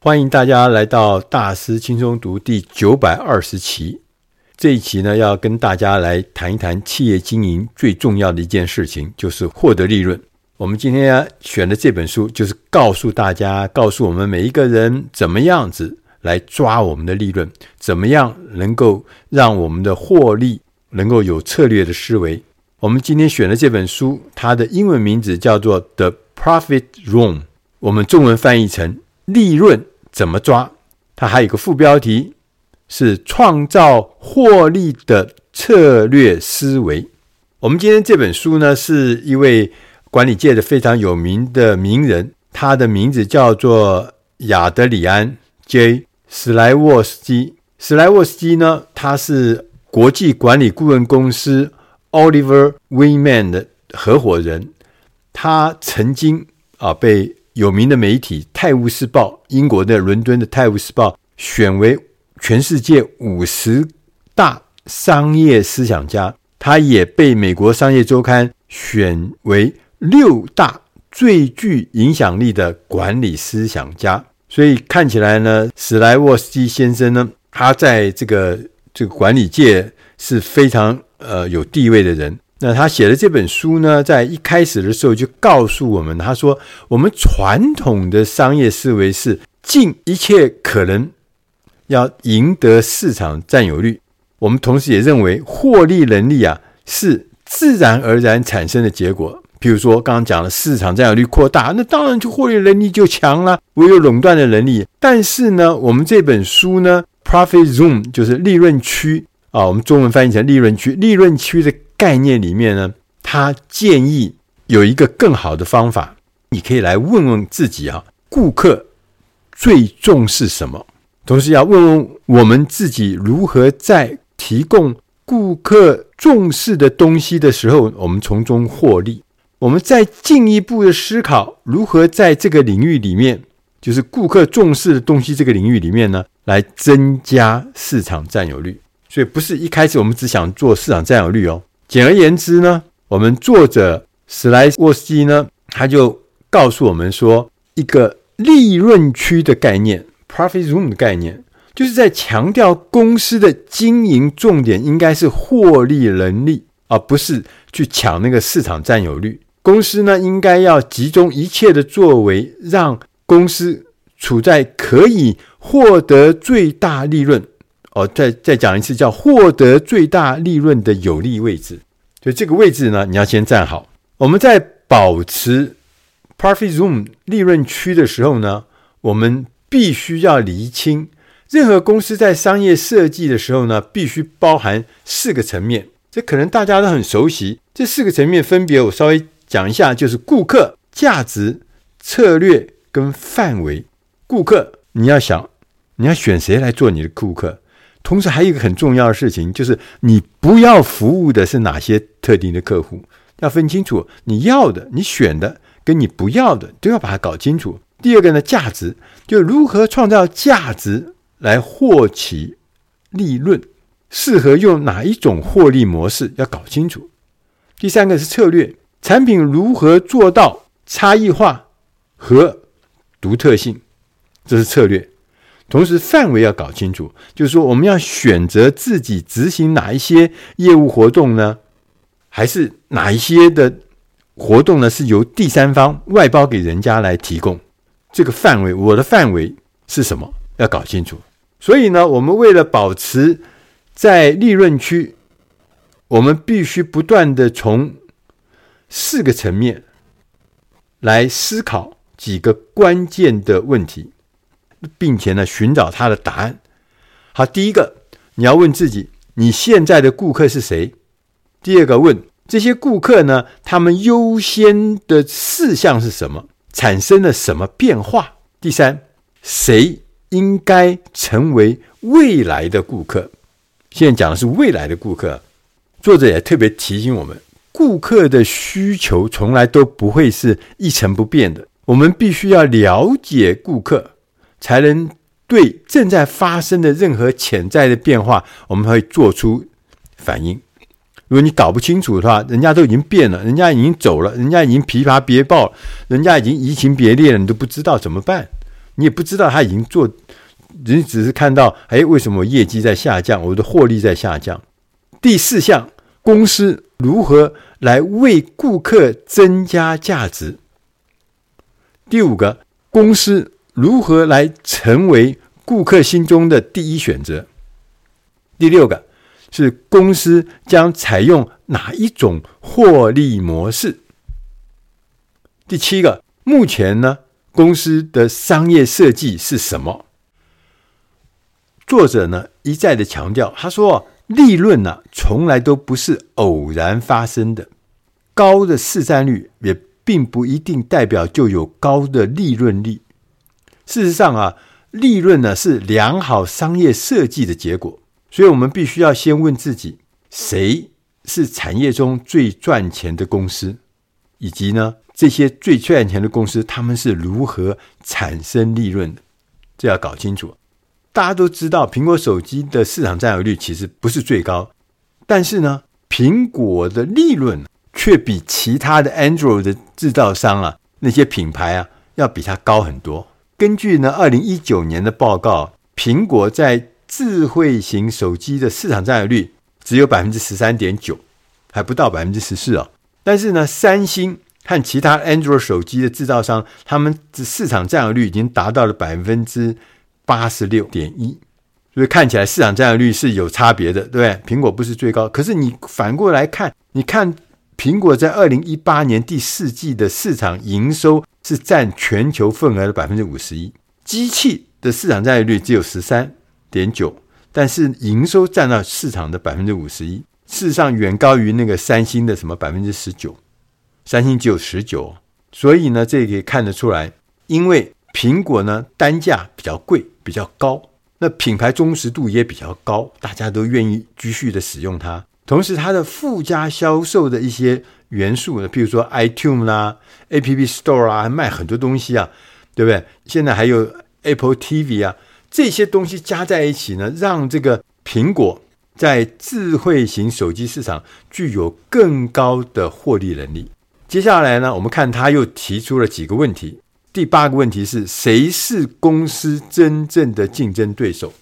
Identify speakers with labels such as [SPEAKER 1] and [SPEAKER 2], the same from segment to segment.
[SPEAKER 1] 欢迎大家来到大师轻松读第九百二十期。这一期呢，要跟大家来谈一谈企业经营最重要的一件事情，就是获得利润。我们今天要选的这本书，就是告诉大家，告诉我们每一个人怎么样子来抓我们的利润，怎么样能够让我们的获利能够有策略的思维。我们今天选的这本书，它的英文名字叫做《The Profit Room》，我们中文翻译成。利润怎么抓？它还有一个副标题是“创造获利的策略思维”。我们今天这本书呢，是一位管理界的非常有名的名人，他的名字叫做亚德里安 ·J· 史莱沃斯基。史莱沃斯基呢，他是国际管理顾问公司 Oliver Wyman 的合伙人。他曾经啊被有名的媒体《泰晤士报》，英国的伦敦的《泰晤士报》选为全世界五十大商业思想家，他也被美国商业周刊选为六大最具影响力的管理思想家。所以看起来呢，史莱沃斯基先生呢，他在这个这个管理界是非常呃有地位的人。那他写的这本书呢，在一开始的时候就告诉我们，他说我们传统的商业思维是尽一切可能要赢得市场占有率。我们同时也认为获利能力啊是自然而然产生的结果。比如说刚刚讲了市场占有率扩大，那当然就获利能力就强了，唯有垄断的能力。但是呢，我们这本书呢，Profit Zone 就是利润区啊，我们中文翻译成利润区，利润区的。概念里面呢，他建议有一个更好的方法，你可以来问问自己啊，顾客最重视什么？同时要问问我们自己，如何在提供顾客重视的东西的时候，我们从中获利。我们再进一步的思考，如何在这个领域里面，就是顾客重视的东西这个领域里面呢，来增加市场占有率。所以不是一开始我们只想做市场占有率哦。简而言之呢，我们作者史莱沃斯基呢，他就告诉我们说，一个利润区的概念 （profit zone） 的概念，就是在强调公司的经营重点应该是获利能力，而不是去抢那个市场占有率。公司呢，应该要集中一切的作为，让公司处在可以获得最大利润。哦，再再讲一次，叫获得最大利润的有利位置。所以这个位置呢，你要先站好。我们在保持 profit zone 利润区的时候呢，我们必须要厘清，任何公司在商业设计的时候呢，必须包含四个层面。这可能大家都很熟悉。这四个层面分别，我稍微讲一下，就是顾客、价值、策略跟范围。顾客，你要想，你要选谁来做你的顾客？同时还有一个很重要的事情，就是你不要服务的是哪些特定的客户，要分清楚你要的、你选的跟你不要的都要把它搞清楚。第二个呢，价值就如何创造价值来获取利润，适合用哪一种获利模式要搞清楚。第三个是策略，产品如何做到差异化和独特性，这是策略。同时，范围要搞清楚，就是说，我们要选择自己执行哪一些业务活动呢？还是哪一些的活动呢？是由第三方外包给人家来提供？这个范围，我的范围是什么？要搞清楚。所以呢，我们为了保持在利润区，我们必须不断的从四个层面来思考几个关键的问题。并且呢，寻找他的答案。好，第一个，你要问自己，你现在的顾客是谁？第二个，问这些顾客呢，他们优先的事项是什么？产生了什么变化？第三，谁应该成为未来的顾客？现在讲的是未来的顾客。作者也特别提醒我们，顾客的需求从来都不会是一成不变的，我们必须要了解顾客。才能对正在发生的任何潜在的变化，我们会做出反应。如果你搞不清楚的话，人家都已经变了，人家已经走了，人家已经琵琶别抱，人家已经移情别恋了，你都不知道怎么办？你也不知道他已经做，你只是看到，哎，为什么业绩在下降，我的获利在下降？第四项，公司如何来为顾客增加价值？第五个，公司如何来成为顾客心中的第一选择？第六个是公司将采用哪一种获利模式？第七个，目前呢，公司的商业设计是什么？作者呢一再的强调，他说，利润呢从来都不是偶然发生的，高的市占率也并不一定代表就有高的利润率。事实上啊，利润呢是良好商业设计的结果，所以我们必须要先问自己，谁是产业中最赚钱的公司，以及呢，这些最赚钱的公司，他们是如何产生利润的？这要搞清楚。大家都知道，苹果手机的市场占有率其实不是最高，但是呢，苹果的利润却比其他的 Android 的制造商啊，那些品牌啊，要比它高很多。根据呢，二零一九年的报告，苹果在智慧型手机的市场占有率只有百分之十三点九，还不到百分之十四啊。但是呢，三星。和其他 Android 手机的制造商，他们的市场占有率已经达到了百分之八十六点一，所以看起来市场占有率是有差别的，对不对？苹果不是最高，可是你反过来看，你看苹果在二零一八年第四季的市场营收是占全球份额的百分之五十一，机器的市场占有率只有十三点九，但是营收占到市场的百分之五十一，事实上远高于那个三星的什么百分之十九。三星只有十九，所以呢，这也可以看得出来，因为苹果呢单价比较贵，比较高，那品牌忠实度也比较高，大家都愿意继续的使用它。同时，它的附加销售的一些元素呢，譬如说 iTunes 啦、App Store 啊，卖很多东西啊，对不对？现在还有 Apple TV 啊，这些东西加在一起呢，让这个苹果在智慧型手机市场具有更高的获利能力。接下来呢，我们看他又提出了几个问题。第八个问题是：谁是公司真正的竞争对手？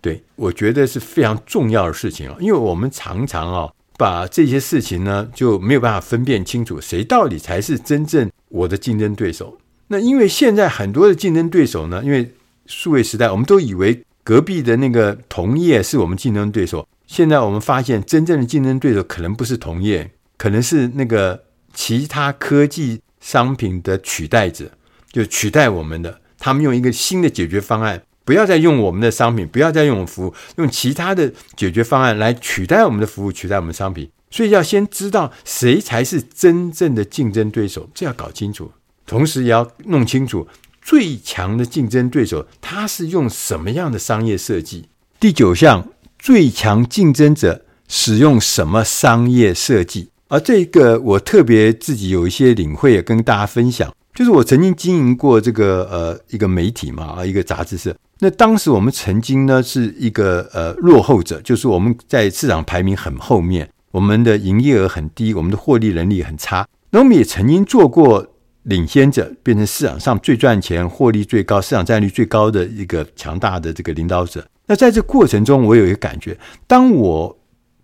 [SPEAKER 1] 对，我觉得是非常重要的事情啊，因为我们常常啊把这些事情呢就没有办法分辨清楚，谁到底才是真正我的竞争对手。那因为现在很多的竞争对手呢，因为数位时代，我们都以为隔壁的那个同业是我们竞争对手。现在我们发现，真正的竞争对手可能不是同业，可能是那个。其他科技商品的取代者，就取代我们的，他们用一个新的解决方案，不要再用我们的商品，不要再用我们服务，用其他的解决方案来取代我们的服务，取代我们的商品。所以要先知道谁才是真正的竞争对手，这要搞清楚。同时也要弄清楚最强的竞争对手他是用什么样的商业设计。第九项，最强竞争者使用什么商业设计？而这个我特别自己有一些领会，也跟大家分享。就是我曾经经营过这个呃一个媒体嘛，啊一个杂志社。那当时我们曾经呢是一个呃落后者，就是我们在市场排名很后面，我们的营业额很低，我们的获利能力很差。那我们也曾经做过领先者，变成市场上最赚钱、获利最高、市场占有率最高的一个强大的这个领导者。那在这过程中，我有一个感觉，当我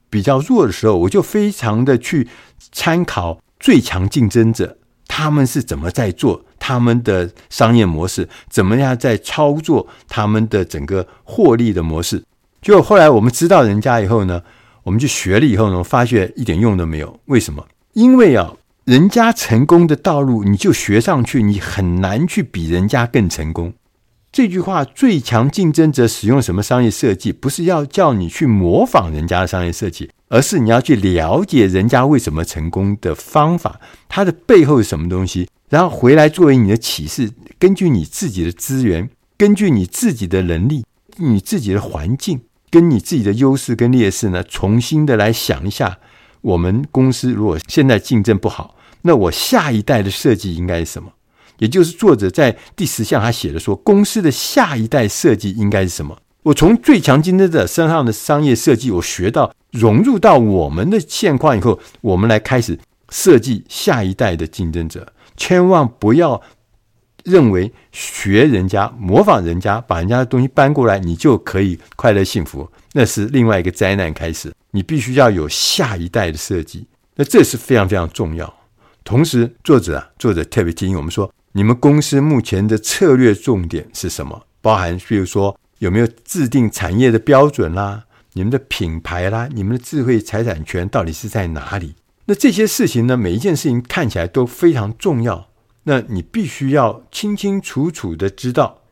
[SPEAKER 1] 比较弱的时候，我就非常的去参考最强竞争者，他们是怎么在做他们的商业模式，怎么样在操作他们的整个获利的模式。就后来我们知道人家以后呢，我们就学了以后呢，发觉一点用都没有。为什么？因为啊，人家成功的道路，你就学上去，你很难去比人家更成功。这句话，最强竞争者使用什么商业设计？不是要叫你去模仿人家的商业设计，而是你要去了解人家为什么成功的方法，它的背后是什么东西，然后回来作为你的启示。根据你自己的资源，根据你自己的能力，你自己的环境，跟你自己的优势跟劣势呢，重新的来想一下，我们公司如果现在竞争不好，那我下一代的设计应该是什么？也就是作者在第十项他写的说，公司的下一代设计应该是什么？我从最强竞争者身上的商业设计，我学到融入到我们的现况以后，我们来开始设计下一代的竞争者。千万不要认为学人家、模仿人家、把人家的东西搬过来，你就可以快乐幸福，那是另外一个灾难开始。你必须要有下一代的设计，那这是非常非常重要。同时，作者啊，作者特别提醒我们说，你们公司目前的策略重点是什么？包含，比如说有没有制定产业的标准啦，你们的品牌啦，你们的智慧财产权到底是在哪里？那这些事情呢，每一件事情看起来都非常重要。那你必须要清清楚楚的知道，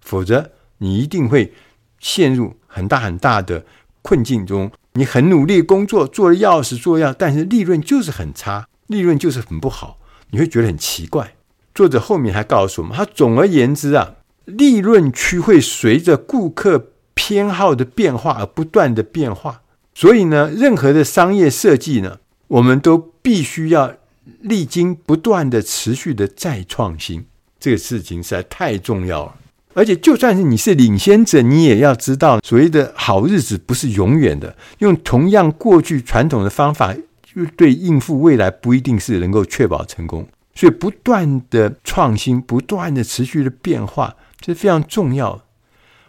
[SPEAKER 1] 否则你一定会陷入很大很大的困境中。你很努力工作，做的要死做要，但是利润就是很差，利润就是很不好，你会觉得很奇怪。作者后面还告诉我们，他总而言之啊，利润区会随着顾客偏好的变化而不断的变化。所以呢，任何的商业设计呢，我们都必须要。历经不断的、持续的再创新，这个事情实在太重要了。而且，就算是你是领先者，你也要知道，所谓的好日子不是永远的。用同样过去传统的方法，就对应付未来，不一定是能够确保成功。所以，不断的创新，不断的持续的变化，这是非常重要。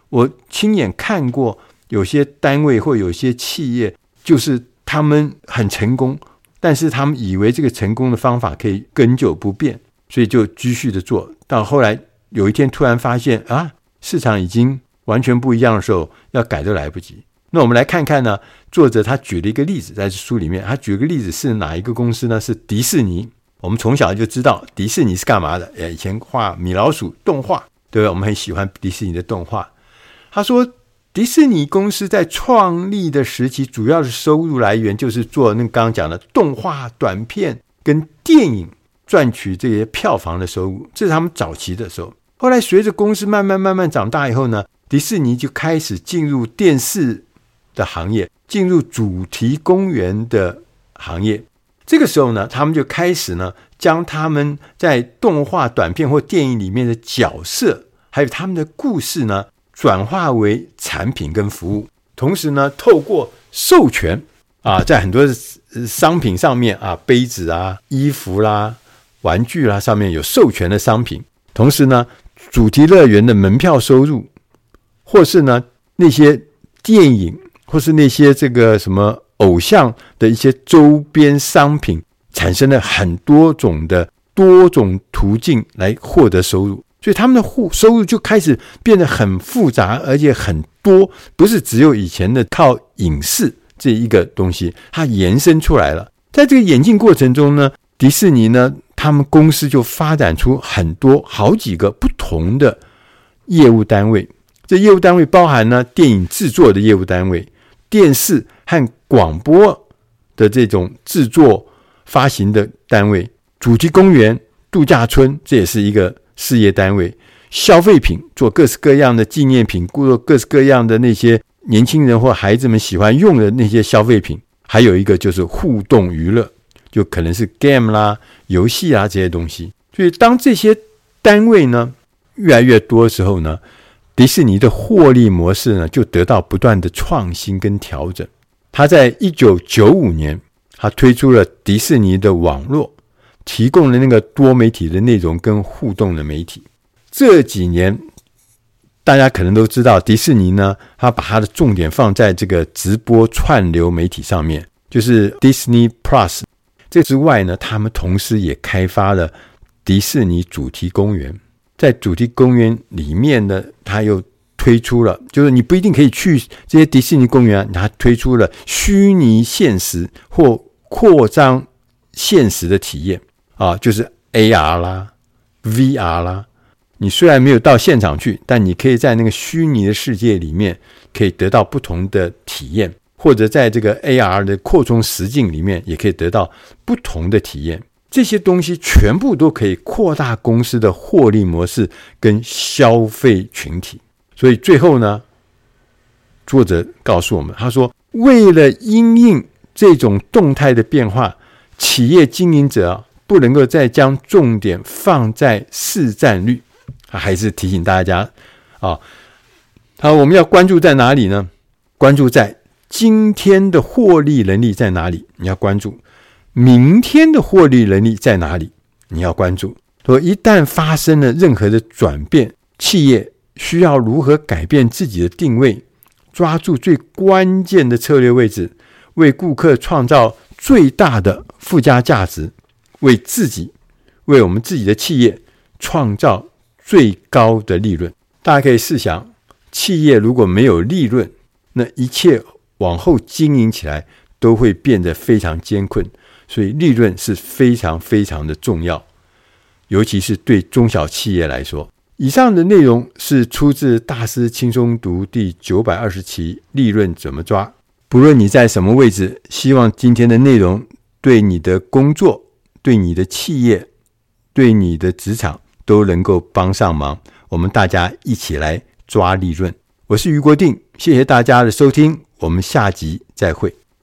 [SPEAKER 1] 我亲眼看过有些单位或有些企业，就是他们很成功。但是他们以为这个成功的方法可以更久不变，所以就继续的做。到后来有一天突然发现啊，市场已经完全不一样的时候，要改都来不及。那我们来看看呢，作者他举了一个例子，在书里面，他举个例子是哪一个公司呢？是迪士尼。我们从小就知道迪士尼是干嘛的，以前画米老鼠动画，对不对？我们很喜欢迪士尼的动画。他说。迪士尼公司在创立的时期，主要的收入来源就是做那刚刚讲的动画短片跟电影，赚取这些票房的收入，这是他们早期的时候。后来随着公司慢慢慢慢长大以后呢，迪士尼就开始进入电视的行业，进入主题公园的行业。这个时候呢，他们就开始呢，将他们在动画短片或电影里面的角色，还有他们的故事呢。转化为产品跟服务，同时呢，透过授权啊，在很多商品上面啊，杯子啊、衣服啦、玩具啦上面有授权的商品，同时呢，主题乐园的门票收入，或是呢那些电影，或是那些这个什么偶像的一些周边商品，产生了很多种的多种途径来获得收入。所以他们的户收入就开始变得很复杂，而且很多，不是只有以前的靠影视这一个东西，它延伸出来了。在这个演进过程中呢，迪士尼呢，他们公司就发展出很多好几个不同的业务单位。这业务单位包含呢电影制作的业务单位、电视和广播的这种制作发行的单位、主题公园、度假村，这也是一个。事业单位、消费品做各式各样的纪念品，做各式各样的那些年轻人或孩子们喜欢用的那些消费品，还有一个就是互动娱乐，就可能是 game 啦、游戏啊这些东西。所以当这些单位呢越来越多的时候呢，迪士尼的获利模式呢就得到不断的创新跟调整。他在一九九五年，他推出了迪士尼的网络。提供了那个多媒体的内容跟互动的媒体。这几年，大家可能都知道，迪士尼呢，他把他的重点放在这个直播串流媒体上面，就是 Disney Plus。这之外呢，他们同时也开发了迪士尼主题公园。在主题公园里面呢，他又推出了，就是你不一定可以去这些迪士尼公园啊，他推出了虚拟现实或扩张现实的体验。啊，就是 AR 啦、VR 啦，你虽然没有到现场去，但你可以在那个虚拟的世界里面，可以得到不同的体验，或者在这个 AR 的扩充实境里面，也可以得到不同的体验。这些东西全部都可以扩大公司的获利模式跟消费群体。所以最后呢，作者告诉我们，他说，为了因应这种动态的变化，企业经营者。不能够再将重点放在市占率，还是提醒大家啊，好，我们要关注在哪里呢？关注在今天的获利能力在哪里？你要关注明天的获利能力在哪里？你要关注说一旦发生了任何的转变，企业需要如何改变自己的定位，抓住最关键的策略位置，为顾客创造最大的附加价值，为自己，为我们自己的企业创造最高的利润。大家可以试想，企业如果没有利润，那一切往后经营起来都会变得非常艰困。所以，利润是非常非常的重要，尤其是对中小企业来说。以上的内容是出自《大师轻松读》第九百二十期《利润怎么抓》。不论你在什么位置，希望今天的内容对你的工作、对你的企业、对你的职场都能够帮上忙。我们大家一起来抓利润。我是余国定，谢谢大家的收听，我们下集再会。